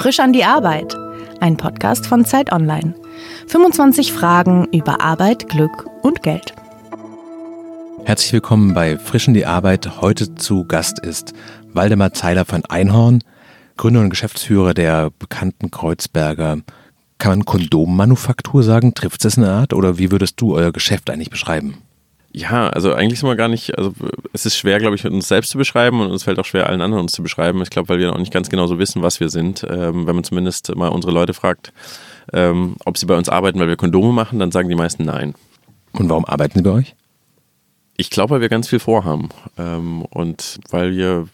Frisch an die Arbeit. Ein Podcast von Zeit Online. 25 Fragen über Arbeit, Glück und Geld. Herzlich willkommen bei Frisch an die Arbeit. Heute zu Gast ist Waldemar Zeiler von Einhorn, Gründer und Geschäftsführer der bekannten Kreuzberger kann man Kondommanufaktur sagen? Trifft es eine Art? Oder wie würdest du euer Geschäft eigentlich beschreiben? Ja, also eigentlich sind wir gar nicht, also es ist schwer, glaube ich, uns selbst zu beschreiben und es fällt auch schwer, allen anderen uns zu beschreiben. Ich glaube, weil wir noch nicht ganz genau so wissen, was wir sind. Ähm, wenn man zumindest mal unsere Leute fragt, ähm, ob sie bei uns arbeiten, weil wir Kondome machen, dann sagen die meisten nein. Und warum arbeiten sie bei euch? Ich glaube, weil wir ganz viel vorhaben ähm, und weil wir,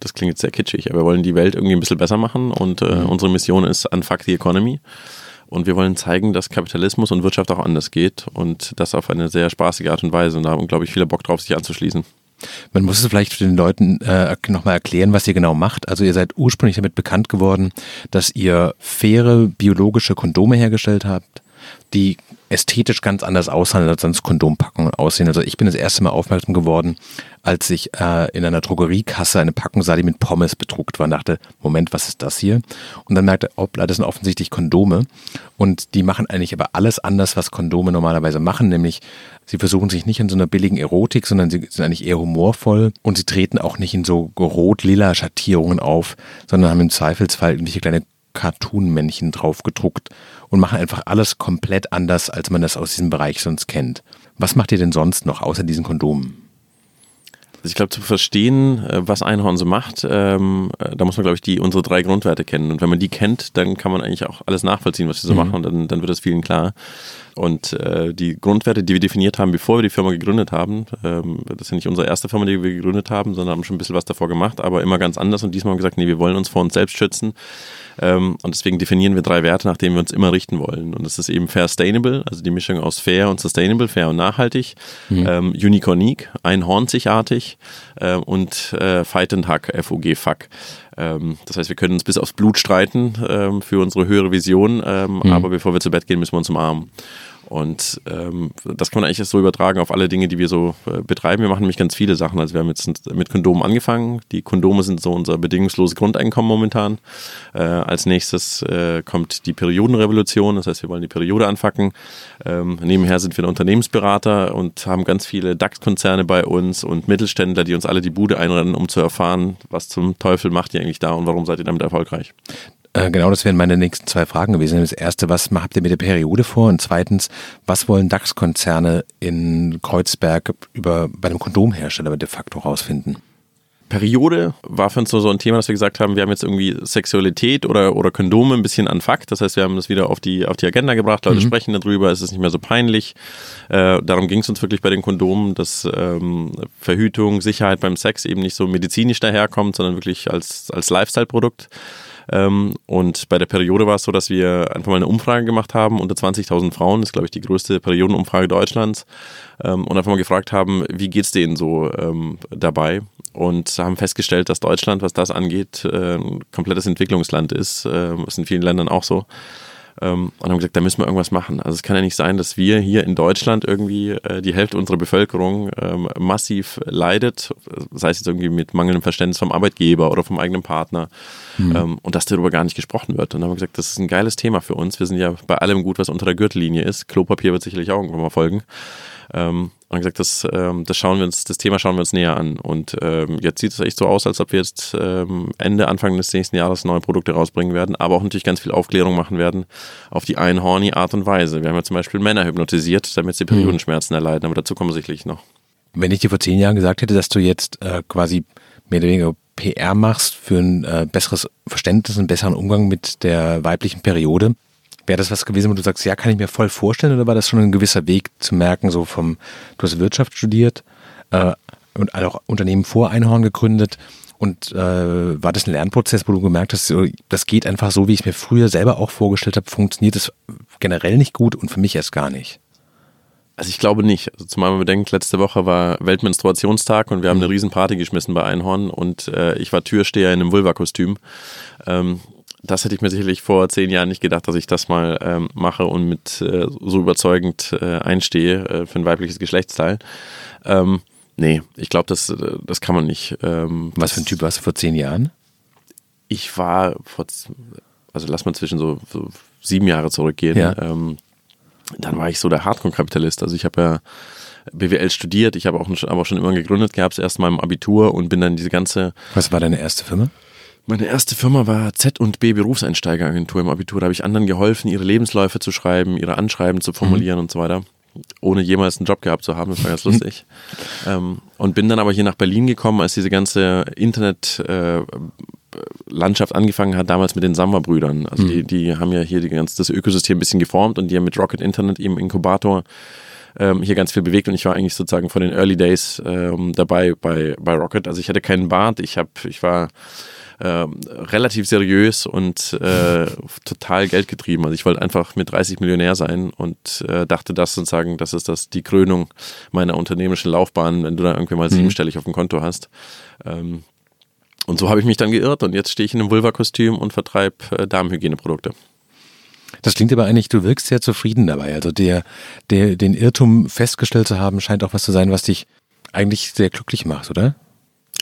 das klingt jetzt sehr kitschig, aber wir wollen die Welt irgendwie ein bisschen besser machen und äh, mhm. unsere Mission ist Unfuck the Economy. Und wir wollen zeigen, dass Kapitalismus und Wirtschaft auch anders geht und das auf eine sehr spaßige Art und Weise. Und da haben, glaube ich, viele Bock drauf, sich anzuschließen. Man muss es vielleicht den Leuten äh, nochmal erklären, was ihr genau macht. Also ihr seid ursprünglich damit bekannt geworden, dass ihr faire biologische Kondome hergestellt habt, die ästhetisch ganz anders aushandeln, als sonst Kondompackungen aussehen. Also ich bin das erste Mal aufmerksam geworden, als ich äh, in einer Drogeriekasse eine Packung sah, die mit Pommes bedruckt war und dachte, Moment, was ist das hier? Und dann merkte, hoppla, das sind offensichtlich Kondome. Und die machen eigentlich aber alles anders, was Kondome normalerweise machen, nämlich sie versuchen sich nicht in so einer billigen Erotik, sondern sie sind eigentlich eher humorvoll und sie treten auch nicht in so rot-lila Schattierungen auf, sondern haben im Zweifelsfall irgendwelche kleine Cartoon-Männchen drauf gedruckt und machen einfach alles komplett anders, als man das aus diesem Bereich sonst kennt. Was macht ihr denn sonst noch außer diesen Kondomen? Also ich glaube, zu verstehen, äh, was Einhorn so macht, ähm, äh, da muss man, glaube ich, die, unsere drei Grundwerte kennen. Und wenn man die kennt, dann kann man eigentlich auch alles nachvollziehen, was wir so mhm. machen und dann, dann wird es vielen klar. Und äh, die Grundwerte, die wir definiert haben, bevor wir die Firma gegründet haben, ähm, das ist ja nicht unsere erste Firma, die wir gegründet haben, sondern haben schon ein bisschen was davor gemacht, aber immer ganz anders. Und diesmal haben wir gesagt, nee, wir wollen uns vor uns selbst schützen. Ähm, und deswegen definieren wir drei Werte, nach denen wir uns immer richten wollen. Und das ist eben Fair Sustainable, also die Mischung aus Fair und Sustainable, fair und nachhaltig, mhm. ähm, Unique Unique, einhornzigartig äh, und äh, Fight and Hack, FOG Fuck. Ähm, das heißt, wir können uns bis aufs Blut streiten ähm, für unsere höhere Vision, ähm, mhm. aber bevor wir zu Bett gehen, müssen wir uns umarmen. Und ähm, das kann man eigentlich so übertragen auf alle Dinge, die wir so äh, betreiben. Wir machen nämlich ganz viele Sachen. Also wir haben jetzt mit Kondomen angefangen. Die Kondome sind so unser bedingungsloses Grundeinkommen momentan. Äh, als nächstes äh, kommt die Periodenrevolution. Das heißt, wir wollen die Periode anfacken. Ähm, nebenher sind wir Unternehmensberater und haben ganz viele DAX-Konzerne bei uns und Mittelständler, die uns alle die Bude einrennen, um zu erfahren, was zum Teufel macht ihr eigentlich da und warum seid ihr damit erfolgreich. Äh, genau, das wären meine nächsten zwei Fragen gewesen. Das erste, was habt ihr mit der Periode vor? Und zweitens, was wollen DAX-Konzerne in Kreuzberg über, bei einem Kondomhersteller de facto rausfinden? Periode war für uns so, so ein Thema, dass wir gesagt haben, wir haben jetzt irgendwie Sexualität oder, oder Kondome ein bisschen an Fakt. Das heißt, wir haben das wieder auf die, auf die Agenda gebracht, Leute mhm. sprechen darüber, es ist nicht mehr so peinlich. Äh, darum ging es uns wirklich bei den Kondomen, dass ähm, Verhütung, Sicherheit beim Sex eben nicht so medizinisch daherkommt, sondern wirklich als, als Lifestyle-Produkt. Ähm, und bei der Periode war es so, dass wir einfach mal eine Umfrage gemacht haben unter 20.000 Frauen. Das ist, glaube ich, die größte Periodenumfrage Deutschlands. Ähm, und einfach mal gefragt haben, wie geht es denen so ähm, dabei? Und haben festgestellt, dass Deutschland, was das angeht, äh, ein komplettes Entwicklungsland ist. Äh, ist in vielen Ländern auch so. Ähm, und haben gesagt, da müssen wir irgendwas machen. Also es kann ja nicht sein, dass wir hier in Deutschland irgendwie äh, die Hälfte unserer Bevölkerung ähm, massiv leidet, sei es jetzt irgendwie mit mangelndem Verständnis vom Arbeitgeber oder vom eigenen Partner mhm. ähm, und dass darüber gar nicht gesprochen wird. Und dann haben wir gesagt, das ist ein geiles Thema für uns. Wir sind ja bei allem gut, was unter der Gürtellinie ist. Klopapier wird sicherlich auch irgendwann mal folgen. Ähm, und gesagt, das, ähm, das schauen wir uns, das Thema schauen wir uns näher an. Und ähm, jetzt sieht es echt so aus, als ob wir jetzt ähm, Ende, Anfang des nächsten Jahres neue Produkte rausbringen werden, aber auch natürlich ganz viel Aufklärung machen werden auf die einhorny Art und Weise. Wir haben ja zum Beispiel Männer hypnotisiert, damit sie Periodenschmerzen erleiden, aber dazu kommen wir sicherlich noch. Wenn ich dir vor zehn Jahren gesagt hätte, dass du jetzt äh, quasi mehr oder weniger PR machst für ein äh, besseres Verständnis, einen besseren Umgang mit der weiblichen Periode, Wäre das was gewesen, wo du sagst, ja, kann ich mir voll vorstellen, oder war das schon ein gewisser Weg zu merken, so vom, du hast Wirtschaft studiert äh, und auch Unternehmen vor Einhorn gegründet und äh, war das ein Lernprozess, wo du gemerkt hast, so, das geht einfach so, wie ich es mir früher selber auch vorgestellt habe, funktioniert es generell nicht gut und für mich erst gar nicht? Also ich glaube nicht. Also zumal man bedenkt, letzte Woche war Weltmenstruationstag und wir haben eine Riesenparty geschmissen bei Einhorn und äh, ich war Türsteher in einem Vulva-Kostüm. Ähm, das hätte ich mir sicherlich vor zehn Jahren nicht gedacht, dass ich das mal ähm, mache und mit äh, so überzeugend äh, einstehe äh, für ein weibliches Geschlechtsteil. Ähm, nee, ich glaube, das, äh, das kann man nicht. Ähm, Was für ein Typ warst du vor zehn Jahren? Ich war vor also lass mal zwischen so, so sieben Jahre zurückgehen. Ja. Ähm, dann war ich so der Hardcore-Kapitalist. Also ich habe ja BWL studiert, ich habe auch, aber auch schon immer gegründet gehabt, erst mal im Abitur und bin dann diese ganze. Was war deine erste Firma? Meine erste Firma war Z&B Berufseinsteigeragentur im Abitur. Da habe ich anderen geholfen, ihre Lebensläufe zu schreiben, ihre Anschreiben zu formulieren und so weiter. Ohne jemals einen Job gehabt zu haben, das war ganz lustig. ähm, und bin dann aber hier nach Berlin gekommen, als diese ganze Internet, äh, Landschaft angefangen hat, damals mit den Samba-Brüdern. Also die, die haben ja hier die ganze, das Ökosystem ein bisschen geformt und die haben mit Rocket Internet im Inkubator ähm, hier ganz viel bewegt und ich war eigentlich sozusagen von den Early Days ähm, dabei bei, bei Rocket. Also ich hatte keinen Bart, ich, hab, ich war ähm, relativ seriös und äh, total geldgetrieben. Also ich wollte einfach mit 30 Millionär sein und äh, dachte das sozusagen, das ist das die Krönung meiner unternehmerischen Laufbahn, wenn du da irgendwie mal siebenstellig auf dem Konto hast. Ähm, und so habe ich mich dann geirrt und jetzt stehe ich in einem Vulva-Kostüm und vertreibe äh, Darmhygieneprodukte. Das klingt aber eigentlich, du wirkst sehr zufrieden dabei. Also der, der, den Irrtum festgestellt zu haben, scheint auch was zu sein, was dich eigentlich sehr glücklich macht, oder?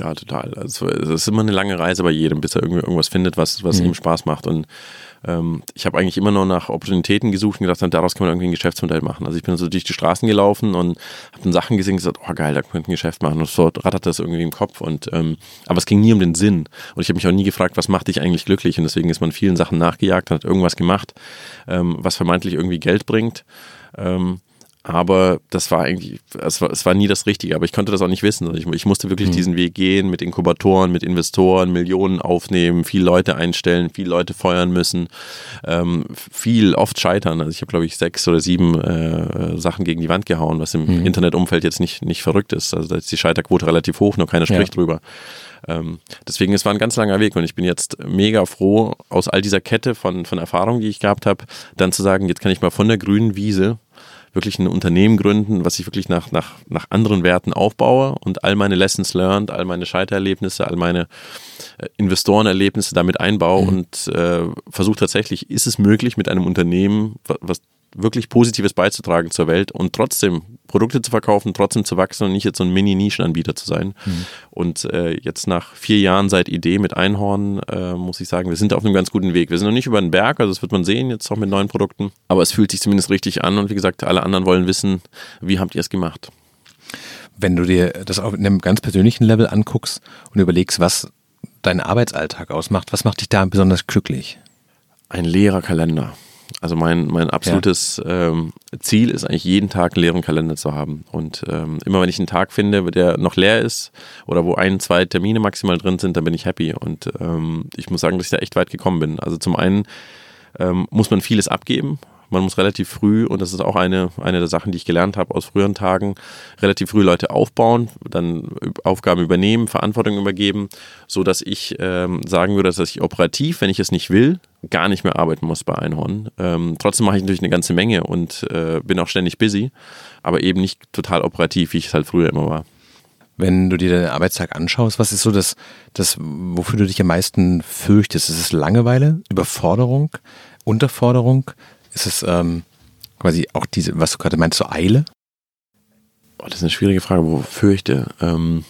Ja, total. Also es ist immer eine lange Reise bei jedem, bis er irgendwie irgendwas findet, was, was Mhm. ihm Spaß macht. Und ähm, ich habe eigentlich immer noch nach Opportunitäten gesucht und gedacht, daraus kann man irgendwie ein Geschäftsmodell machen. Also ich bin so durch die Straßen gelaufen und habe dann Sachen gesehen und gesagt, oh geil, da könnte ein Geschäft machen. Und so rattert das irgendwie im Kopf. Und ähm, aber es ging nie um den Sinn. Und ich habe mich auch nie gefragt, was macht dich eigentlich glücklich? Und deswegen ist man vielen Sachen nachgejagt, hat irgendwas gemacht, ähm, was vermeintlich irgendwie Geld bringt. Ähm, aber das war eigentlich, es war, es war nie das Richtige, aber ich konnte das auch nicht wissen. Ich, ich musste wirklich diesen Weg gehen, mit Inkubatoren, mit Investoren, Millionen aufnehmen, viele Leute einstellen, viele Leute feuern müssen, ähm, viel oft scheitern. Also ich habe, glaube ich, sechs oder sieben äh, Sachen gegen die Wand gehauen, was im Internetumfeld jetzt nicht, nicht verrückt ist. Also da ist die Scheiterquote relativ hoch, nur keiner spricht drüber. Ähm, deswegen, es war ein ganz langer Weg und ich bin jetzt mega froh, aus all dieser Kette von, von Erfahrungen, die ich gehabt habe, dann zu sagen, jetzt kann ich mal von der grünen Wiese wirklich ein Unternehmen gründen, was ich wirklich nach, nach, nach anderen Werten aufbaue und all meine Lessons learned, all meine Scheitererlebnisse, all meine äh, Investorenerlebnisse damit einbaue und äh, versuche tatsächlich, ist es möglich, mit einem Unternehmen, wa- was wirklich Positives beizutragen zur Welt und trotzdem Produkte zu verkaufen, trotzdem zu wachsen und nicht jetzt so ein Mini-Nischenanbieter zu sein. Und äh, jetzt nach vier Jahren seit Idee mit Einhorn, äh, muss ich sagen, wir sind auf einem ganz guten Weg. Wir sind noch nicht über den Berg, also das wird man sehen jetzt auch mit neuen Produkten, aber es fühlt sich zumindest richtig an und wie gesagt, alle anderen wollen wissen, wie habt ihr es gemacht? Wenn du dir das auf einem ganz persönlichen Level anguckst und überlegst, was deinen Arbeitsalltag ausmacht, was macht dich da besonders glücklich? Ein leerer Kalender. Also mein, mein absolutes ähm, Ziel ist eigentlich jeden Tag einen leeren Kalender zu haben. Und ähm, immer wenn ich einen Tag finde, der noch leer ist oder wo ein, zwei Termine maximal drin sind, dann bin ich happy. Und ähm, ich muss sagen, dass ich da echt weit gekommen bin. Also zum einen ähm, muss man vieles abgeben. Man muss relativ früh, und das ist auch eine, eine der Sachen, die ich gelernt habe aus früheren Tagen, relativ früh Leute aufbauen, dann Aufgaben übernehmen, Verantwortung übergeben, so dass ich ähm, sagen würde, dass ich operativ, wenn ich es nicht will, gar nicht mehr arbeiten muss bei Einhorn. Ähm, trotzdem mache ich natürlich eine ganze Menge und äh, bin auch ständig busy, aber eben nicht total operativ, wie ich es halt früher immer war. Wenn du dir deinen Arbeitstag anschaust, was ist so das, das, wofür du dich am meisten fürchtest? Ist es Langeweile, Überforderung, Unterforderung? Ist es ähm, quasi auch diese, was du gerade meinst, so Eile? Oh, das ist eine schwierige Frage, wo fürchte. Ähm,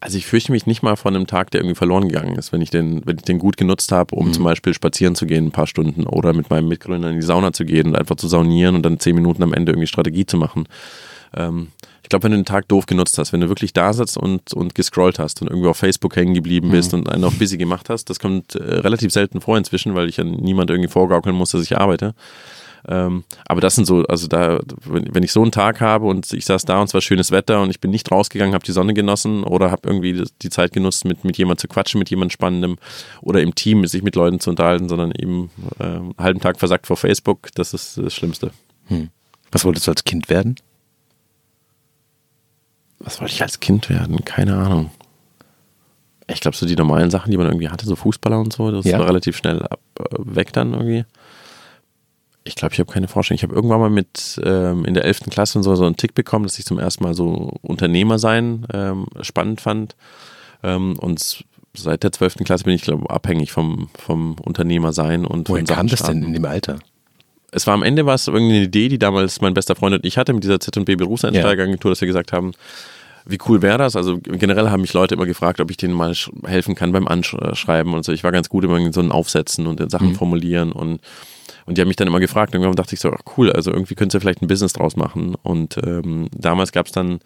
also ich fürchte mich nicht mal von einem Tag, der irgendwie verloren gegangen ist, wenn ich den, wenn ich den gut genutzt habe, um zum Beispiel spazieren zu gehen ein paar Stunden oder mit meinem Mitgründer in die Sauna zu gehen und einfach zu saunieren und dann zehn Minuten am Ende irgendwie Strategie zu machen. Ähm, ich glaube, wenn du den Tag doof genutzt hast, wenn du wirklich da sitzt und, und gescrollt hast und irgendwie auf Facebook hängen geblieben bist und einen auf busy gemacht hast, das kommt äh, relativ selten vor inzwischen, weil ich ja niemand irgendwie vorgaukeln muss, dass ich arbeite. Ähm, aber das sind so, also da, wenn, wenn ich so einen Tag habe und ich saß da und es war schönes Wetter und ich bin nicht rausgegangen, habe die Sonne genossen oder habe irgendwie die Zeit genutzt, mit, mit jemandem zu quatschen, mit jemandem Spannendem oder im Team sich mit Leuten zu unterhalten, sondern eben äh, einen halben Tag versackt vor Facebook, das ist das Schlimmste. Was wolltest du als Kind werden? Was wollte ich als Kind werden? Keine Ahnung. Ich glaube, so die normalen Sachen, die man irgendwie hatte, so Fußballer und so, das Ja. war relativ schnell ab, äh, weg dann irgendwie. Ich glaube, ich habe keine Vorstellung. Ich habe irgendwann mal mit ähm, in der 11. Klasse und so, so einen Tick bekommen, dass ich zum ersten Mal so Unternehmer sein ähm, spannend fand. Ähm, und seit der 12. Klasse bin ich, glaube ich, abhängig vom, vom Unternehmer sein und Woher kam das denn in dem Alter? es war am Ende was irgendwie eine Idee, die damals mein bester Freund und ich hatte mit dieser Z&B Berufseinsteigeragentur, dass wir gesagt haben, wie cool wäre das? Also generell haben mich Leute immer gefragt, ob ich denen mal helfen kann beim Anschreiben und so. Ich war ganz gut immer in so ein Aufsetzen und Sachen mhm. formulieren und und die haben mich dann immer gefragt und irgendwann dachte ich so, ach cool, also irgendwie könntest du vielleicht ein Business draus machen. Und ähm, damals gab es dann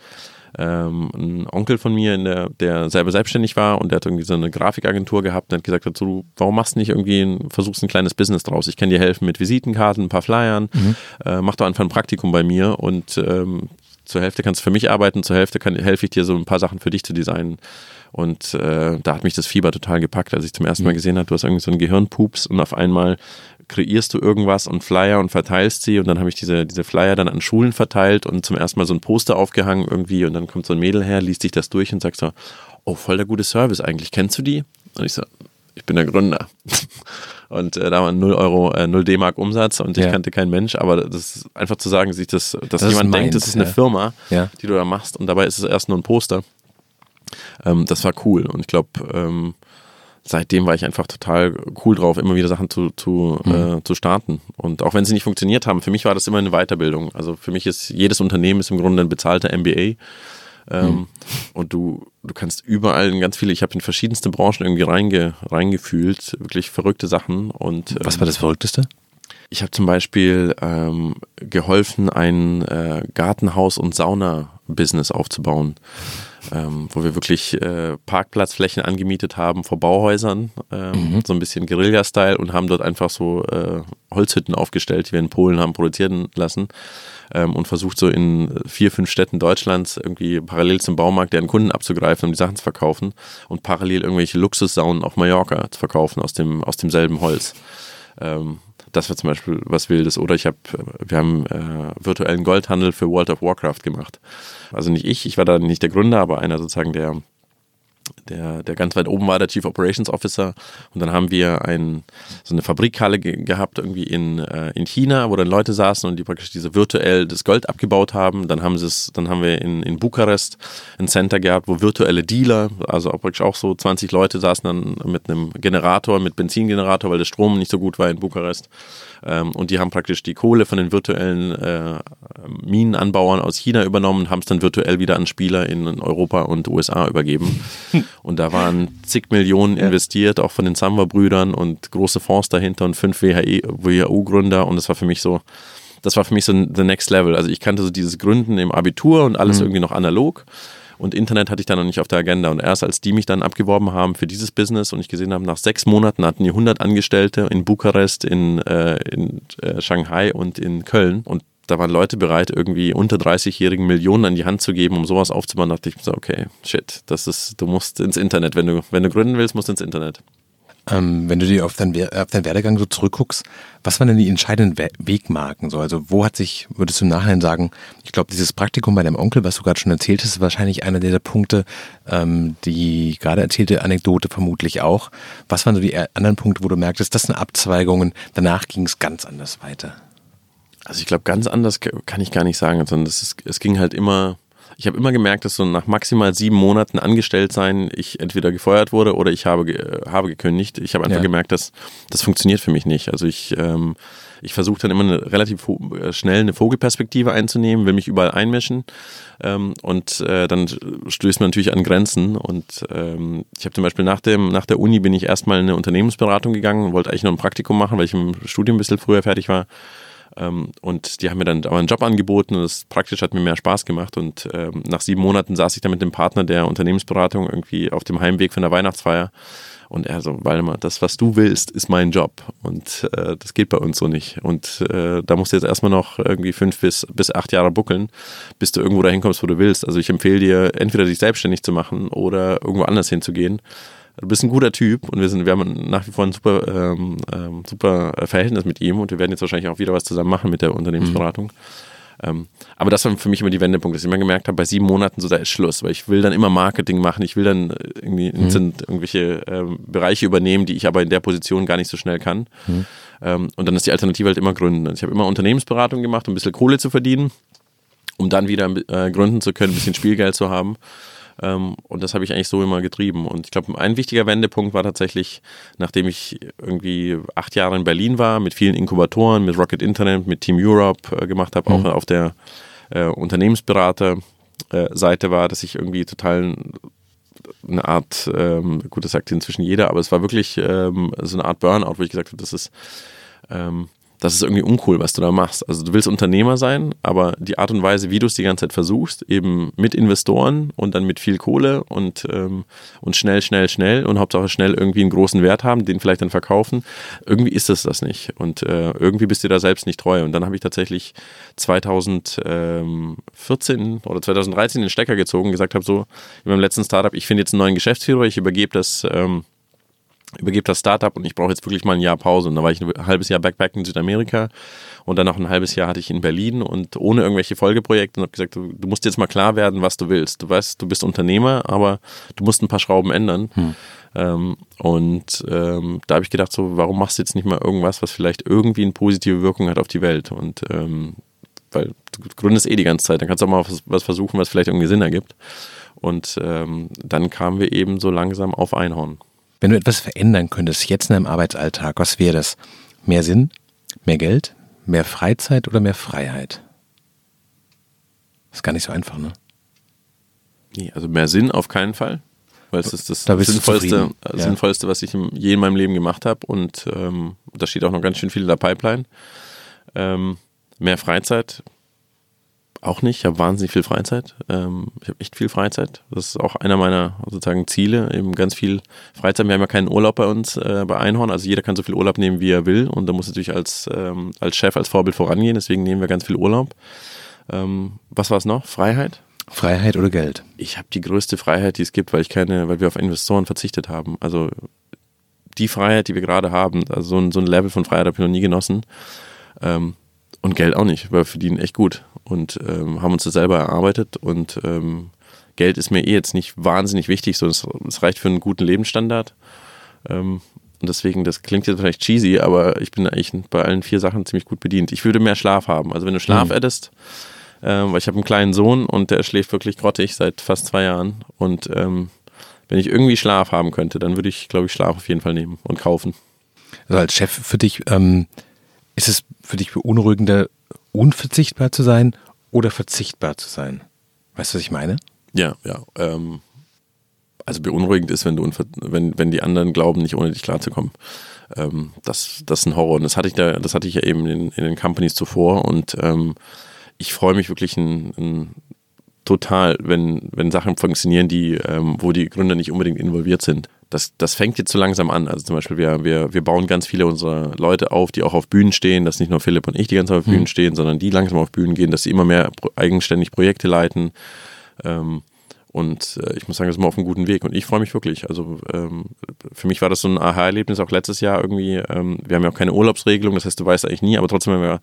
ähm, einen Onkel von mir, der, der selber selbstständig war und der hat irgendwie so eine Grafikagentur gehabt und hat gesagt dazu, warum machst du nicht irgendwie, ein, versuchst ein kleines Business draus? Ich kann dir helfen mit Visitenkarten, ein paar Flyern, mhm. äh, mach doch einfach ein Praktikum bei mir und ähm, zur Hälfte kannst du für mich arbeiten, zur Hälfte kann, helfe ich dir so ein paar Sachen für dich zu designen. Und äh, da hat mich das Fieber total gepackt, als ich zum ersten Mal mhm. gesehen habe, du hast irgendwie so einen Gehirnpups und auf einmal kreierst du irgendwas und Flyer und verteilst sie und dann habe ich diese, diese Flyer dann an Schulen verteilt und zum ersten Mal so ein Poster aufgehangen irgendwie und dann kommt so ein Mädel her, liest sich das durch und sagt so, oh, voll der gute Service eigentlich, kennst du die? Und ich so, ich bin der Gründer. Und äh, da war 0 Euro, äh, 0 D-Mark Umsatz und ich ja. kannte keinen Mensch, aber das ist einfach zu sagen, sich das, dass das jemand denkt, das ist eine ja. Firma, ja. die du da machst und dabei ist es erst nur ein Poster. Ähm, das war cool und ich glaube, ähm, seitdem war ich einfach total cool drauf, immer wieder Sachen zu, zu, mhm. äh, zu starten. Und auch wenn sie nicht funktioniert haben, für mich war das immer eine Weiterbildung. Also für mich ist jedes Unternehmen ist im Grunde ein bezahlter MBA. Ähm, mhm. Und du, du kannst überall in ganz viele, ich habe in verschiedenste Branchen irgendwie reinge, reingefühlt, wirklich verrückte Sachen. Und, Was war das Verrückteste? Ich habe zum Beispiel ähm, geholfen, ein äh, Gartenhaus- und Sauna-Business aufzubauen ähm, wo wir wirklich äh, Parkplatzflächen angemietet haben vor Bauhäusern, ähm, mhm. so ein bisschen Guerilla-Style und haben dort einfach so äh, Holzhütten aufgestellt, die wir in Polen haben produzieren lassen ähm, und versucht so in vier, fünf Städten Deutschlands irgendwie parallel zum Baumarkt deren Kunden abzugreifen, um die Sachen zu verkaufen und parallel irgendwelche Luxussaunen auf Mallorca zu verkaufen aus, dem, aus demselben Holz. Ähm, das war zum Beispiel was Wildes. Oder ich habe, wir haben äh, virtuellen Goldhandel für World of Warcraft gemacht. Also nicht ich, ich war da nicht der Gründer, aber einer sozusagen der der, der ganz weit oben war, der Chief Operations Officer. Und dann haben wir ein, so eine Fabrikhalle ge gehabt, irgendwie in, äh, in China, wo dann Leute saßen und die praktisch diese virtuell das Gold abgebaut haben. Dann haben, dann haben wir in, in Bukarest ein Center gehabt, wo virtuelle Dealer, also auch praktisch auch so 20 Leute saßen dann mit einem Generator, mit Benzingenerator, weil der Strom nicht so gut war in Bukarest. Ähm, und die haben praktisch die Kohle von den virtuellen äh, Minenanbauern aus China übernommen und haben es dann virtuell wieder an Spieler in Europa und USA übergeben. Und da waren zig Millionen investiert, auch von den Samba-Brüdern und große Fonds dahinter und fünf WHU-Gründer. Und das war für mich so, das war für mich so the next level. Also ich kannte so dieses Gründen im Abitur und alles mhm. irgendwie noch analog. Und Internet hatte ich dann noch nicht auf der Agenda. Und erst als die mich dann abgeworben haben für dieses Business und ich gesehen habe, nach sechs Monaten hatten die 100 Angestellte in Bukarest, in, äh, in äh, Shanghai und in Köln. Und da waren Leute bereit, irgendwie unter 30-Jährigen Millionen an die Hand zu geben, um sowas aufzubauen. Da dachte ich so, okay, shit, das ist, du musst ins Internet. Wenn du, wenn du gründen willst, musst du ins Internet. Ähm, wenn du dir auf, dein, auf deinen Werdegang so zurückguckst, was waren denn die entscheidenden We Wegmarken? So? Also wo hat sich, würdest du im Nachhinein sagen, ich glaube, dieses Praktikum bei deinem Onkel, was du gerade schon erzählt hast, ist wahrscheinlich einer der Punkte, ähm, die gerade erzählte Anekdote vermutlich auch. Was waren so die anderen Punkte, wo du merktest, das sind Abzweigungen, danach ging es ganz anders weiter? Also ich glaube, ganz anders kann ich gar nicht sagen, sondern ist, es ging halt immer, ich habe immer gemerkt, dass so nach maximal sieben Monaten angestellt sein, ich entweder gefeuert wurde oder ich habe, habe gekündigt. Ich habe einfach ja. gemerkt, dass das funktioniert für mich nicht. Also ich, ähm, ich versuche dann immer eine relativ äh, schnell eine Vogelperspektive einzunehmen, will mich überall einmischen ähm, und äh, dann stößt man natürlich an Grenzen. Und ähm, ich habe zum Beispiel nach, dem, nach der Uni bin ich erstmal in eine Unternehmensberatung gegangen und wollte eigentlich noch ein Praktikum machen, weil ich im Studium ein bisschen früher fertig war. Ähm, und die haben mir dann aber einen Job angeboten und das praktisch hat mir mehr Spaß gemacht. Und ähm, nach sieben Monaten saß ich dann mit dem Partner der Unternehmensberatung irgendwie auf dem Heimweg von der Weihnachtsfeier. Und er so, Waldemar, das, was du willst, ist mein Job. Und äh, das geht bei uns so nicht. Und äh, da musst du jetzt erstmal noch irgendwie fünf bis, bis acht Jahre buckeln, bis du irgendwo dahin kommst, wo du willst. Also ich empfehle dir, entweder dich selbstständig zu machen oder irgendwo anders hinzugehen du bist ein guter Typ und wir sind, wir haben nach wie vor ein super, ähm, ähm, super Verhältnis mit ihm und wir werden jetzt wahrscheinlich auch wieder was zusammen machen mit der Unternehmensberatung. Mhm. Ähm, aber das war für mich immer die Wendepunkte, dass ich immer gemerkt habe, bei sieben Monaten so, da ist Schluss, weil ich will dann immer Marketing machen, ich will dann irgendwie mhm. irgendwelche ähm, Bereiche übernehmen, die ich aber in der Position gar nicht so schnell kann. Mhm. Ähm, und dann ist die Alternative halt immer gründen. Also ich habe immer Unternehmensberatung gemacht, um ein bisschen Kohle zu verdienen, um dann wieder äh, gründen zu können, ein bisschen Spielgeld zu haben. Ähm, und das habe ich eigentlich so immer getrieben. Und ich glaube, ein wichtiger Wendepunkt war tatsächlich, nachdem ich irgendwie acht Jahre in Berlin war, mit vielen Inkubatoren, mit Rocket Internet, mit Team Europe äh, gemacht habe, mhm. auch auf der äh, Unternehmensberater äh, Seite war, dass ich irgendwie total eine Art, ähm, gut, das sagt inzwischen jeder, aber es war wirklich ähm, so eine Art Burnout, wo ich gesagt habe, das ist ähm, das ist irgendwie uncool, was du da machst. Also du willst Unternehmer sein, aber die Art und Weise, wie du es die ganze Zeit versuchst, eben mit Investoren und dann mit viel Kohle und, ähm, und schnell, schnell, schnell und Hauptsache schnell irgendwie einen großen Wert haben, den vielleicht dann verkaufen, irgendwie ist es das nicht. Und äh, irgendwie bist du da selbst nicht treu. Und dann habe ich tatsächlich 2014 oder 2013 den Stecker gezogen gesagt habe, so, in meinem letzten Startup, ich finde jetzt einen neuen Geschäftsführer, ich übergebe das ähm, übergebe das Startup und ich brauche jetzt wirklich mal ein Jahr Pause. Und da war ich ein halbes Jahr Backpack in Südamerika und dann noch ein halbes Jahr hatte ich in Berlin und ohne irgendwelche Folgeprojekte und habe gesagt, du, du, musst jetzt mal klar werden, was du willst. Du weißt, du bist Unternehmer, aber du musst ein paar Schrauben ändern. Hm. Ähm, und ähm, da habe ich gedacht, so, warum machst du jetzt nicht mal irgendwas, was vielleicht irgendwie eine positive Wirkung hat auf die Welt? Und ähm, weil du gründest eh die ganze Zeit, dann kannst du auch mal was, was versuchen, was vielleicht irgendwie Sinn ergibt. Und ähm, dann kamen wir eben so langsam auf Einhorn. Wenn du etwas verändern könntest, jetzt in deinem Arbeitsalltag, was wäre das? Mehr Sinn, mehr Geld, mehr Freizeit oder mehr Freiheit? Das ist gar nicht so einfach, ne? Nee, also mehr Sinn auf keinen Fall. Weil es ist das da Sinnvollste, ja. Sinnvollste, was ich je in meinem Leben gemacht habe. Und ähm, da steht auch noch ganz schön viel in der Pipeline. Ähm, mehr Freizeit, auch nicht. Ich habe wahnsinnig viel Freizeit. Ähm, ich habe echt viel Freizeit. Das ist auch einer meiner sozusagen Ziele. Eben ganz viel Freizeit. Wir haben ja keinen Urlaub bei uns äh, bei Einhorn. Also jeder kann so viel Urlaub nehmen, wie er will. Und da muss natürlich als, ähm, als Chef, als Vorbild vorangehen. Deswegen nehmen wir ganz viel Urlaub. Ähm, was war es noch? Freiheit? Freiheit oder Geld? Ich habe die größte Freiheit, die es gibt, weil ich keine, weil wir auf Investoren verzichtet haben. Also die Freiheit, die wir gerade haben, also so ein, so ein Level von Freiheit habe ich noch nie genossen. Ähm, und Geld auch nicht, weil wir verdienen echt gut und ähm, haben uns das selber erarbeitet und ähm, Geld ist mir eh jetzt nicht wahnsinnig wichtig, so es, reicht für einen guten Lebensstandard. Ähm, und deswegen, das klingt jetzt vielleicht cheesy, aber ich bin eigentlich bei allen vier Sachen ziemlich gut bedient. Ich würde mehr Schlaf haben. Also wenn du Schlaf mhm. hättest, ähm, weil ich habe einen kleinen Sohn und der schläft wirklich grottig seit fast zwei Jahren. Und ähm, wenn ich irgendwie Schlaf haben könnte, dann würde ich, glaube ich, Schlaf auf jeden Fall nehmen und kaufen. Also als Chef für dich, ähm, ist es für dich beunruhigender, unverzichtbar zu sein oder verzichtbar zu sein? Weißt du, was ich meine? Ja, ja. Ähm, also beunruhigend ist, wenn du wenn, wenn die anderen glauben, nicht ohne dich klarzukommen. Ähm, das, das ist ein Horror. Und das hatte ich da, das hatte ich ja eben in, in den Companies zuvor und ähm, ich freue mich wirklich ein, ein total, wenn, wenn Sachen funktionieren, die, ähm, wo die Gründer nicht unbedingt involviert sind das, das fängt jetzt so langsam an. Also zum Beispiel, wir, wir, wir bauen ganz viele unserer Leute auf, die auch auf Bühnen stehen, dass nicht nur Philipp und ich die ganze Zeit auf Bühnen mhm. stehen, sondern die langsam auf Bühnen gehen, dass sie immer mehr eigenständig Projekte leiten. Ähm, und äh, ich muss sagen, das ist immer auf einem guten Weg. Und ich freue mich wirklich. Also ähm, für mich war das so ein Aha-Erlebnis auch letztes Jahr irgendwie. Ähm, wir haben ja auch keine Urlaubsregelung, das heißt, du weißt eigentlich nie, aber trotzdem haben wir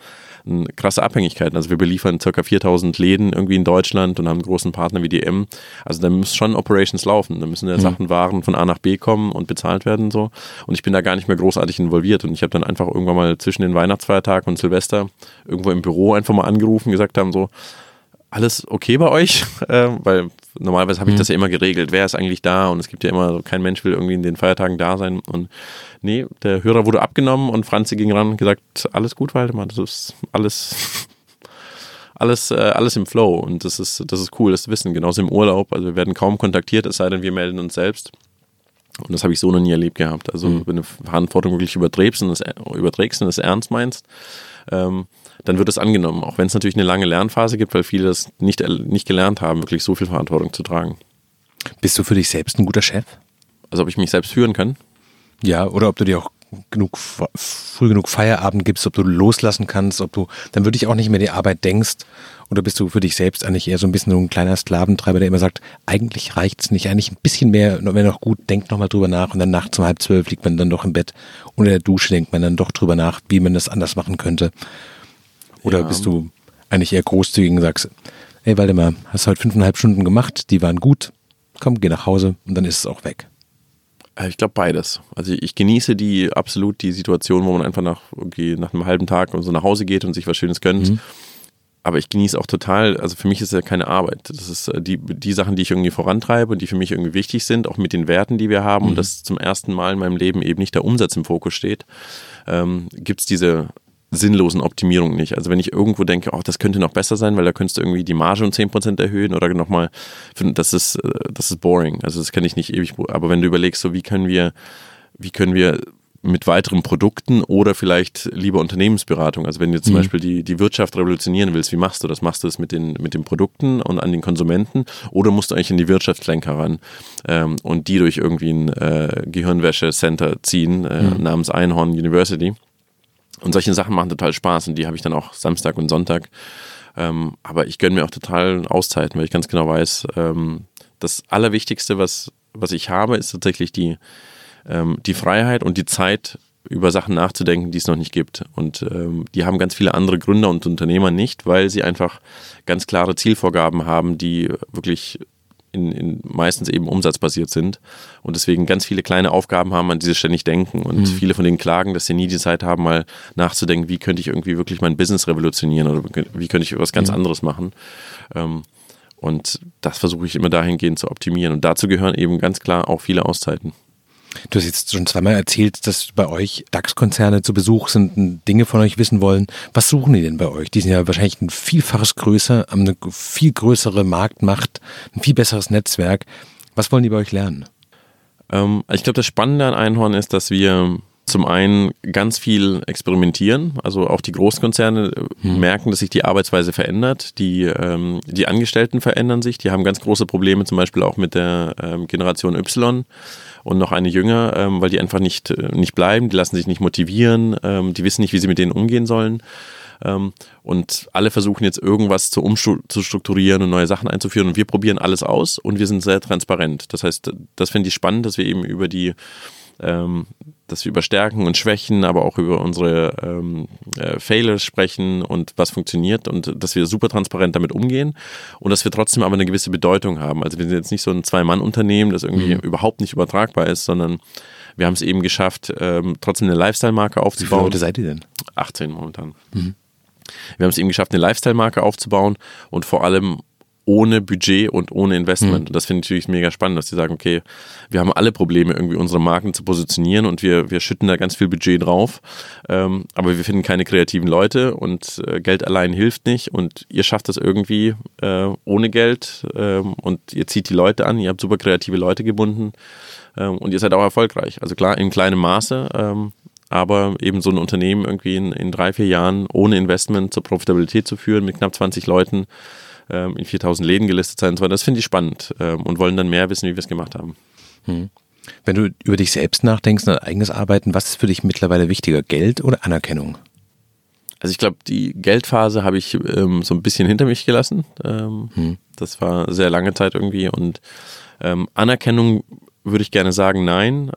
eine krasse Abhängigkeiten. Also wir beliefern ca. 4000 Läden irgendwie in Deutschland und haben einen großen Partner wie DM. Also da müssen schon Operations laufen. Da müssen ja mhm. Sachen, Waren von A nach B kommen und bezahlt werden und so. Und ich bin da gar nicht mehr großartig involviert. Und ich habe dann einfach irgendwann mal zwischen den Weihnachtsfeiertagen und Silvester irgendwo im Büro einfach mal angerufen, gesagt haben so, alles okay bei euch? Äh, weil normalerweise habe ich mhm. das ja immer geregelt. Wer ist eigentlich da? Und es gibt ja immer, kein Mensch will irgendwie in den Feiertagen da sein. Und nee, der Hörer wurde abgenommen und Franzi ging ran und gesagt, alles gut, Waldemar, das ist alles, alles, äh, alles im Flow. Und das ist, das ist cool, das zu wissen. Genauso im Urlaub. Also wir werden kaum kontaktiert, es sei denn, wir melden uns selbst. Und das habe ich so noch nie erlebt gehabt. Also mhm. wenn du Verantwortung wirklich überträgst und das, überträgst und das ernst meinst, ähm, dann wird es angenommen. Auch wenn es natürlich eine lange Lernphase gibt, weil viele das nicht, nicht gelernt haben, wirklich so viel Verantwortung zu tragen. Bist du für dich selbst ein guter Chef? Also ob ich mich selbst führen kann? Ja, oder ob du dir auch genug früh genug Feierabend gibst, ob du loslassen kannst, ob du dann wirklich auch nicht mehr die Arbeit denkst oder bist du für dich selbst eigentlich eher so ein bisschen so ein kleiner Sklaventreiber, der immer sagt, eigentlich reicht's nicht, eigentlich ein bisschen mehr, wenn noch gut, denkt nochmal drüber nach und dann nachts um halb zwölf liegt man dann doch im Bett unter der Dusche denkt man dann doch drüber nach, wie man das anders machen könnte. Oder ja. bist du eigentlich eher großzügig und sagst, hey Waldemar, hast heute fünfeinhalb Stunden gemacht, die waren gut, komm, geh nach Hause und dann ist es auch weg. Ich glaube beides. Also ich genieße die absolut die Situation, wo man einfach nach, okay, nach einem halben Tag so nach Hause geht und sich was Schönes gönnt. Mhm. Aber ich genieße auch total, also für mich ist es ja keine Arbeit. Das ist äh, die, die Sachen, die ich irgendwie vorantreibe und die für mich irgendwie wichtig sind, auch mit den Werten, die wir haben mhm. und dass zum ersten Mal in meinem Leben eben nicht der Umsatz im Fokus steht, ähm, gibt es diese sinnlosen Optimierungen nicht. Also wenn ich irgendwo denke, oh, das könnte noch besser sein, weil da könntest du irgendwie die Marge um 10% erhöhen oder nochmal, das ist, äh, das ist boring. Also das kann ich nicht ewig, aber wenn du überlegst, so wie können wir, wie können wir mit weiteren Produkten oder vielleicht lieber Unternehmensberatung. Also wenn du zum mhm. Beispiel die, die Wirtschaft revolutionieren willst, wie machst du das? Machst du das mit den, mit den Produkten und an den Konsumenten oder musst du eigentlich in die Wirtschaftslenker ran ähm, und die durch irgendwie ein äh, Gehirnwäsche-Center ziehen, äh, mhm. namens Einhorn University? Und solche Sachen machen total Spaß und die habe ich dann auch Samstag und Sonntag. Ähm, aber ich gönne mir auch total Auszeiten, weil ich ganz genau weiß, ähm, das Allerwichtigste, was, was ich habe, ist tatsächlich die, ähm, die Freiheit und die Zeit, über Sachen nachzudenken, die es noch nicht gibt. Und ähm, die haben ganz viele andere Gründer und Unternehmer nicht, weil sie einfach ganz klare Zielvorgaben haben, die wirklich in, in meistens eben umsatzbasiert sind und deswegen ganz viele kleine Aufgaben haben, an die sie ständig denken und mhm. viele von denen klagen, dass sie nie die Zeit haben, mal nachzudenken, wie könnte ich irgendwie wirklich mein Business revolutionieren oder wie könnte ich was ganz mhm. anderes machen. Ähm, und das versuche ich immer dahingehend zu optimieren und dazu gehören eben ganz klar auch viele Auszeiten. Du hast jetzt schon zweimal erzählt, dass bei euch DAX-Konzerne zu Besuch sind und Dinge von euch wissen wollen. Was suchen die denn bei euch? Die sind ja wahrscheinlich ein Vielfaches größer, haben eine viel größere Marktmacht, ein viel besseres Netzwerk. Was wollen die bei euch lernen? Ähm, ich glaube, das Spannende an Einhorn ist, dass wir zum einen ganz viel experimentieren. Also auch die Großkonzerne hm. merken, dass sich die Arbeitsweise verändert. Die, ähm, die Angestellten verändern sich. Die haben ganz große Probleme, zum Beispiel auch mit der ähm, Generation Y und noch eine jünger, ähm, weil die einfach nicht, äh, nicht bleiben. Die lassen sich nicht motivieren. Ähm, die wissen nicht, wie sie mit denen umgehen sollen. Ähm, und alle versuchen jetzt irgendwas zu umzustrukturieren und neue Sachen einzuführen. Und wir probieren alles aus und wir sind sehr transparent. Das heißt, das finde ich spannend, dass wir eben über die ähm, dass wir über Stärken und Schwächen, aber auch über unsere ähm, äh, Failures sprechen und was funktioniert und dass wir super transparent damit umgehen und dass wir trotzdem aber eine gewisse Bedeutung haben. Also wir sind jetzt nicht so ein Zwei-Mann-Unternehmen, das irgendwie mhm. überhaupt nicht übertragbar ist, sondern wir haben es eben geschafft, ähm, trotzdem eine Lifestyle-Marke aufzubauen. Wie viele Leute seid ihr denn? 18 momentan. Mhm. Wir haben es eben geschafft, eine Lifestyle-Marke aufzubauen und vor allem ohne Budget und ohne Investment. Mhm. Und das finde ich natürlich mega spannend, dass sie sagen, okay, wir haben alle Probleme, irgendwie unsere Marken zu positionieren und wir, wir schütten da ganz viel Budget drauf, ähm, aber wir finden keine kreativen Leute und äh, Geld allein hilft nicht und ihr schafft das irgendwie äh, ohne Geld ähm, und ihr zieht die Leute an, ihr habt super kreative Leute gebunden ähm, und ihr seid auch erfolgreich. Also klar, in kleinem Maße, ähm, aber eben so ein Unternehmen irgendwie in, in drei, vier Jahren ohne Investment zur Profitabilität zu führen mit knapp 20 Leuten, ähm, in 4000 Läden gelistet sein und so weiter. Das finde ich spannend ähm, und wollen dann mehr wissen, wie wir es gemacht haben. Hm. Wenn du über dich selbst nachdenkst, dein eigenes Arbeiten, was ist für dich mittlerweile wichtiger, Geld oder Anerkennung? Also ich glaube, die Geldphase habe ich ähm, so ein bisschen hinter mich gelassen. Ähm, hm. Das war sehr lange Zeit irgendwie und ähm, Anerkennung würde ich gerne sagen, nein.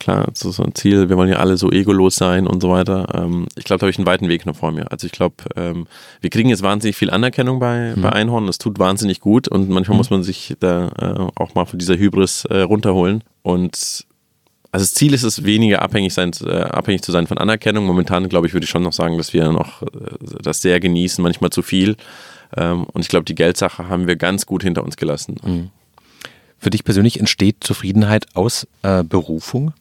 Klar, so, so ein Ziel, wir wollen ja alle so egolos sein und so weiter. Ähm, ich glaube, da habe ich einen weiten Weg noch vor mir. Also ich glaube, ähm, wir kriegen jetzt wahnsinnig viel Anerkennung bei, mhm. bei Einhorn. Das tut wahnsinnig gut und manchmal mhm. muss man sich da äh, auch mal von dieser Hybris äh, runterholen. Und also das Ziel ist es, weniger abhängig, sein, äh, abhängig zu sein von Anerkennung. Momentan, glaube ich, würde ich schon noch sagen, dass wir noch äh, das sehr genießen, manchmal zu viel. Ähm, und ich glaube, die Geldsache haben wir ganz gut hinter uns gelassen. Mhm. Für dich persönlich entsteht Zufriedenheit aus äh, Berufung?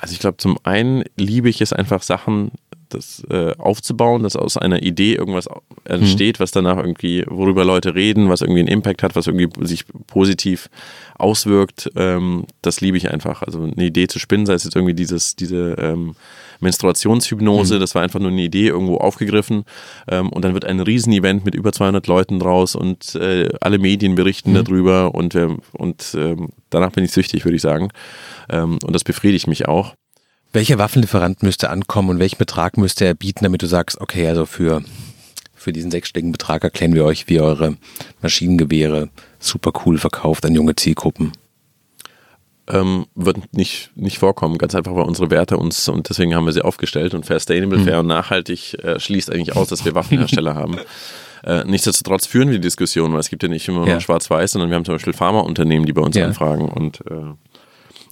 Also ich glaube, zum einen liebe ich es einfach, Sachen das äh, aufzubauen, dass aus einer Idee irgendwas entsteht, mhm. was danach irgendwie, worüber Leute reden, was irgendwie einen Impact hat, was irgendwie sich positiv auswirkt. Ähm, das liebe ich einfach. Also eine Idee zu spinnen, sei es jetzt irgendwie dieses, diese ähm, Menstruationshypnose, mhm. das war einfach nur eine Idee irgendwo aufgegriffen ähm, und dann wird ein Riesenevent mit über 200 Leuten draus und äh, alle Medien berichten mhm. darüber und, äh, und äh, danach bin ich süchtig, würde ich sagen. Ähm, und das befriedigt mich auch. Welcher Waffenlieferant müsste ankommen und welchen Betrag müsste er bieten, damit du sagst, okay, also für, für diesen sechsstelligen Betrag erklären wir euch, wie eure Maschinengewehre super cool verkauft an junge Zielgruppen? ähm, wird nicht, nicht vorkommen. Ganz einfach, weil unsere Werte uns, und deswegen haben wir sie aufgestellt und Sustainable, mhm. fair und nachhaltig äh, schließt eigentlich aus, dass wir Waffenhersteller haben. Äh, nichtsdestotrotz führen wir die Diskussion, weil es gibt ja nicht immer nur ja. schwarz-weiß, sondern wir haben zum Beispiel Pharmaunternehmen, die bei uns ja. anfragen und äh,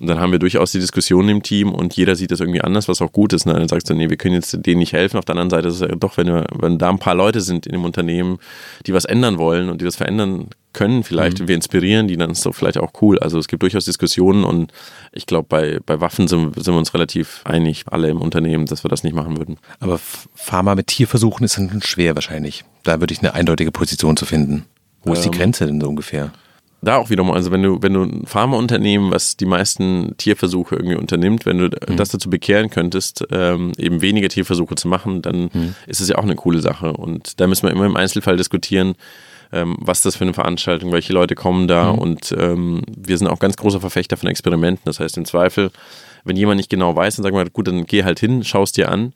Und dann haben wir durchaus die Diskussion im Team und jeder sieht das irgendwie anders, was auch gut ist. Ne? Dann sagst du, nee, wir können jetzt denen nicht helfen. Auf der anderen Seite ist es ja doch, wenn, wir, wenn da ein paar Leute sind in dem Unternehmen, die was ändern wollen und die das verändern können, vielleicht mhm. wir inspirieren die, dann ist das vielleicht auch cool. Also es gibt durchaus Diskussionen und ich glaube, bei, bei Waffen sind, sind wir uns relativ einig, alle im Unternehmen, dass wir das nicht machen würden. Aber Pharma mit Tierversuchen ist dann schwer wahrscheinlich. Da würde ich eine eindeutige Position zu finden. Wo ist die ähm, Grenze denn so ungefähr? Da auch wiederum, also wenn du, wenn du ein Pharmaunternehmen, was die meisten Tierversuche irgendwie unternimmt, wenn du mhm. das dazu bekehren könntest, ähm, eben weniger Tierversuche zu machen, dann mhm. ist es ja auch eine coole Sache. Und da müssen wir immer im Einzelfall diskutieren, ähm, was das für eine Veranstaltung, welche Leute kommen da mhm. und ähm, wir sind auch ganz großer Verfechter von Experimenten. Das heißt, im Zweifel, wenn jemand nicht genau weiß, dann sagen wir, gut, dann geh halt hin, schau es dir an.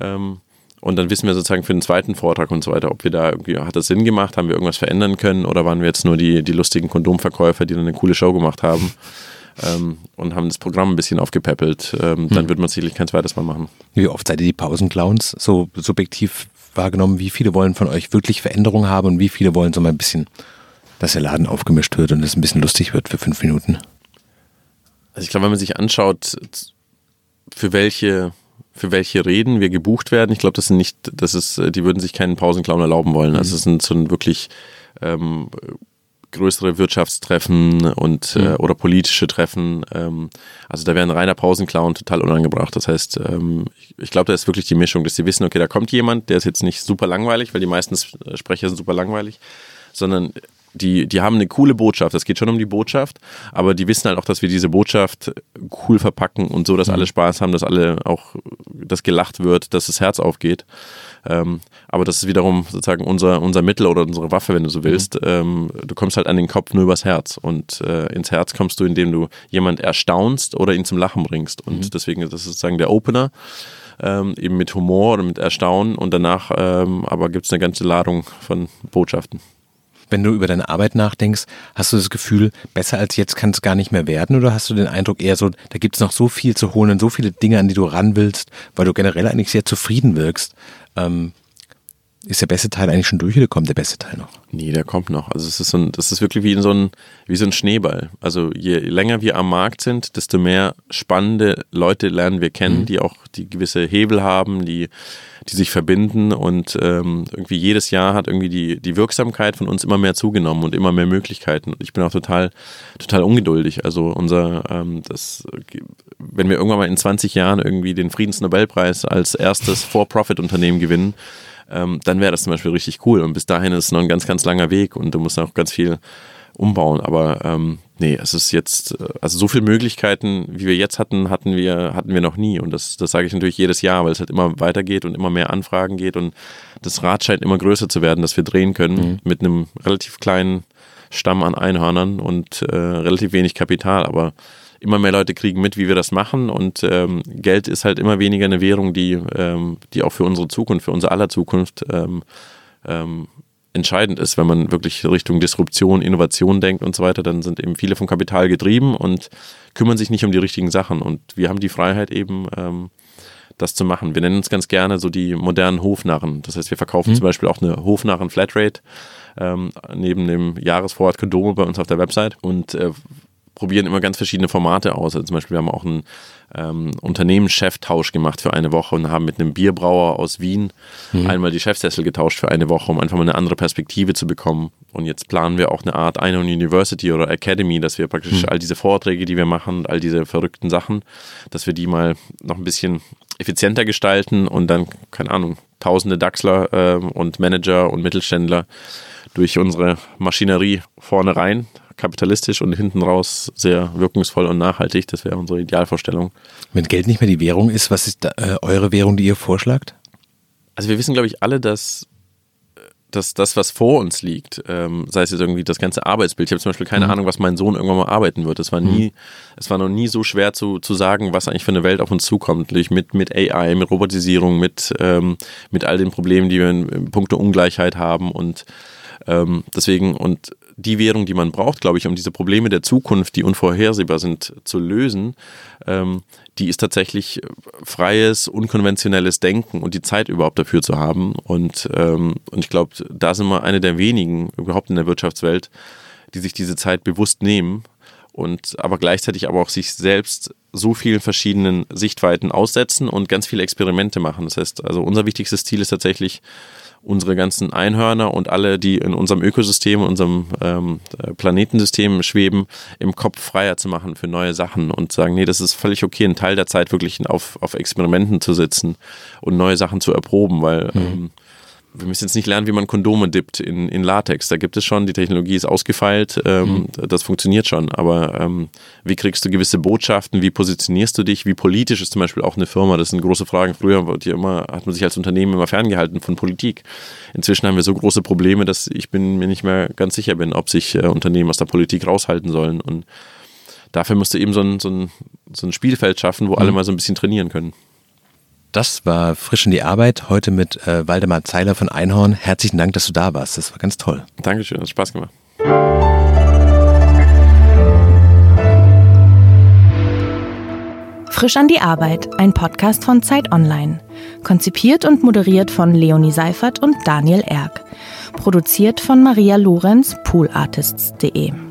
Ähm, und dann wissen wir sozusagen für den zweiten Vortrag und so weiter, ob wir da irgendwie, hat das Sinn gemacht, haben wir irgendwas verändern können oder waren wir jetzt nur die, die lustigen Kondomverkäufer, die dann eine coole Show gemacht haben ähm, und haben das Programm ein bisschen aufgepäppelt. Ähm, dann hm. wird man sicherlich kein zweites Mal machen. Wie oft seid ihr die Pausenclowns so subjektiv wahrgenommen? Wie viele wollen von euch wirklich Veränderungen haben und wie viele wollen so mal ein bisschen, dass der Laden aufgemischt wird und es ein bisschen lustig wird für fünf Minuten? Also ich glaube, wenn man sich anschaut, für welche für welche Reden wir gebucht werden. Ich glaube, das sind nicht, das ist, die würden sich keinen Pausenclown erlauben wollen. Also es sind so ein wirklich ähm, größere Wirtschaftstreffen und äh, mhm. oder politische Treffen. Ähm, also da wäre ein reiner Pausenclown total unangebracht. Das heißt, ähm, ich, ich glaube, da ist wirklich die Mischung, dass sie wissen, okay, da kommt jemand, der ist jetzt nicht super langweilig, weil die meisten Sprecher sind super langweilig, sondern die, die haben eine coole Botschaft. Es geht schon um die Botschaft, aber die wissen halt auch, dass wir diese Botschaft cool verpacken und so, dass mhm. alle Spaß haben, dass alle auch, dass gelacht wird, dass das Herz aufgeht. Ähm, aber das ist wiederum sozusagen unser, unser Mittel oder unsere Waffe, wenn du so willst. Mhm. Ähm, du kommst halt an den Kopf nur übers Herz und äh, ins Herz kommst du, indem du jemand erstaunst oder ihn zum Lachen bringst. Und mhm. deswegen das ist sozusagen der Opener. Ähm, eben mit Humor oder mit Erstaunen und danach ähm, aber gibt es eine ganze Ladung von Botschaften wenn du über deine Arbeit nachdenkst, hast du das Gefühl, besser als jetzt kann es gar nicht mehr werden? Oder hast du den Eindruck eher so, da gibt es noch so viel zu holen und so viele Dinge, an die du ran willst, weil du generell eigentlich sehr zufrieden wirkst? Ähm, ist der beste Teil eigentlich schon durch oder kommt der beste Teil noch? Nee, der kommt noch. Also es ist so ein, das ist wirklich wie in so ein, wie so ein Schneeball. Also je länger wir am Markt sind, desto mehr spannende Leute lernen wir kennen, mhm. die auch die gewisse Hebel haben, die, die sich verbinden und ähm, irgendwie jedes Jahr hat irgendwie die, die Wirksamkeit von uns immer mehr zugenommen und immer mehr Möglichkeiten. Ich bin auch total, total ungeduldig. Also unser, ähm, das, wenn wir irgendwann mal in 20 Jahren irgendwie den Friedensnobelpreis als erstes For-Profit-Unternehmen gewinnen, ähm, dann wäre das zum Beispiel richtig cool. Und bis dahin ist es noch ein ganz, ganz langer Weg und du musst noch ganz viel umbauen. Aber ähm, nee, es ist jetzt, äh, also so viele Möglichkeiten, wie wir jetzt hatten, hatten wir, hatten wir noch nie. Und das, das sage ich natürlich jedes Jahr, weil es halt immer weitergeht und immer mehr Anfragen geht. Und das Rad scheint immer größer zu werden, dass wir drehen können mhm. mit einem relativ kleinen Stamm an Einhörnern und äh, relativ wenig Kapital. Aber immer mehr Leute kriegen mit, wie wir das machen und ähm, Geld ist halt immer weniger eine Währung, die, ähm, die auch für unsere Zukunft, für unsere aller Zukunft ähm, ähm, entscheidend ist, wenn man wirklich Richtung Disruption, Innovation denkt und so weiter, dann sind eben viele vom Kapital getrieben und kümmern sich nicht um die richtigen Sachen und wir haben die Freiheit eben ähm, das zu machen. Wir nennen uns ganz gerne so die modernen Hofnarren. Das heißt, wir verkaufen mhm. zum Beispiel auch eine Hofnarren Flatrate ähm, neben dem Jahresvorrat Kondome bei uns auf der Website und äh, probieren immer ganz verschiedene Formate aus. Also zum Beispiel, wir haben auch einen ähm, Unternehmenscheftausch gemacht für eine Woche und haben mit einem Bierbrauer aus Wien mhm. einmal die Chefsessel getauscht für eine Woche, um einfach mal eine andere Perspektive zu bekommen. Und jetzt planen wir auch eine Art Einhorn University oder Academy, dass wir praktisch mhm. all diese Vorträge, die wir machen, all diese verrückten Sachen, dass wir die mal noch ein bisschen effizienter gestalten und dann, keine Ahnung, tausende Dachsler äh, und Manager und Mittelständler durch unsere Maschinerie vorne rein kapitalistisch und hinten raus sehr wirkungsvoll und nachhaltig. Das wäre unsere Idealvorstellung. Wenn Geld nicht mehr die Währung ist, was ist da, äh, eure Währung, die ihr vorschlagt? Also wir wissen, glaube ich, alle, dass dass das, was vor uns liegt, ähm, sei es jetzt irgendwie das ganze Arbeitsbild. Ich habe zum Beispiel keine mhm. Ahnung, was mein Sohn irgendwann mal arbeiten wird. Es war nie, mhm. es war noch nie so schwer zu, zu sagen, was eigentlich für eine Welt auf uns zukommt. Mit, mit AI, mit Robotisierung, mit, ähm, mit all den Problemen, die wir in, in puncto Ungleichheit haben und ähm, deswegen, und die Währung, die man braucht, glaube ich, um diese Probleme der Zukunft, die unvorhersehbar sind, zu lösen, ähm, die ist tatsächlich freies, unkonventionelles Denken und die Zeit überhaupt dafür zu haben. Und, ähm, und ich glaube, da sind wir eine der wenigen überhaupt in der Wirtschaftswelt, die sich diese Zeit bewusst nehmen und aber gleichzeitig aber auch sich selbst so vielen verschiedenen Sichtweiten aussetzen und ganz viele Experimente machen. Das heißt, also unser wichtigstes Ziel ist tatsächlich, unsere ganzen Einhörner und alle, die in unserem Ökosystem, unserem ähm, Planetensystem schweben, im Kopf freier zu machen für neue Sachen und sagen, nee, das ist völlig okay, einen Teil der Zeit wirklich auf, auf Experimenten zu sitzen und neue Sachen zu erproben, weil mhm. ähm, wir müssen jetzt nicht lernen, wie man Kondome dippt in, in Latex. Da gibt es schon, die Technologie ist ausgefeilt, ähm, mhm. das funktioniert schon. Aber ähm, wie kriegst du gewisse Botschaften, wie positionierst du dich, wie politisch ist zum Beispiel auch eine Firma? Das sind große Fragen. Früher immer, hat man sich als Unternehmen immer ferngehalten von Politik. Inzwischen haben wir so große Probleme, dass ich bin, mir nicht mehr ganz sicher bin, ob sich äh, Unternehmen aus der Politik raushalten sollen. Und dafür musst du eben so ein, so ein, so ein Spielfeld schaffen, wo mhm. alle mal so ein bisschen trainieren können. Das war frisch in die Arbeit, heute mit äh, Waldemar Zeiler von Einhorn. Herzlichen Dank, dass du da warst. Das war ganz toll. Dankeschön, hat Spaß gemacht. Frisch an die Arbeit, ein Podcast von Zeit Online. Konzipiert und moderiert von Leonie Seifert und Daniel Erck. Produziert von Maria Lorenz, poolartists.de.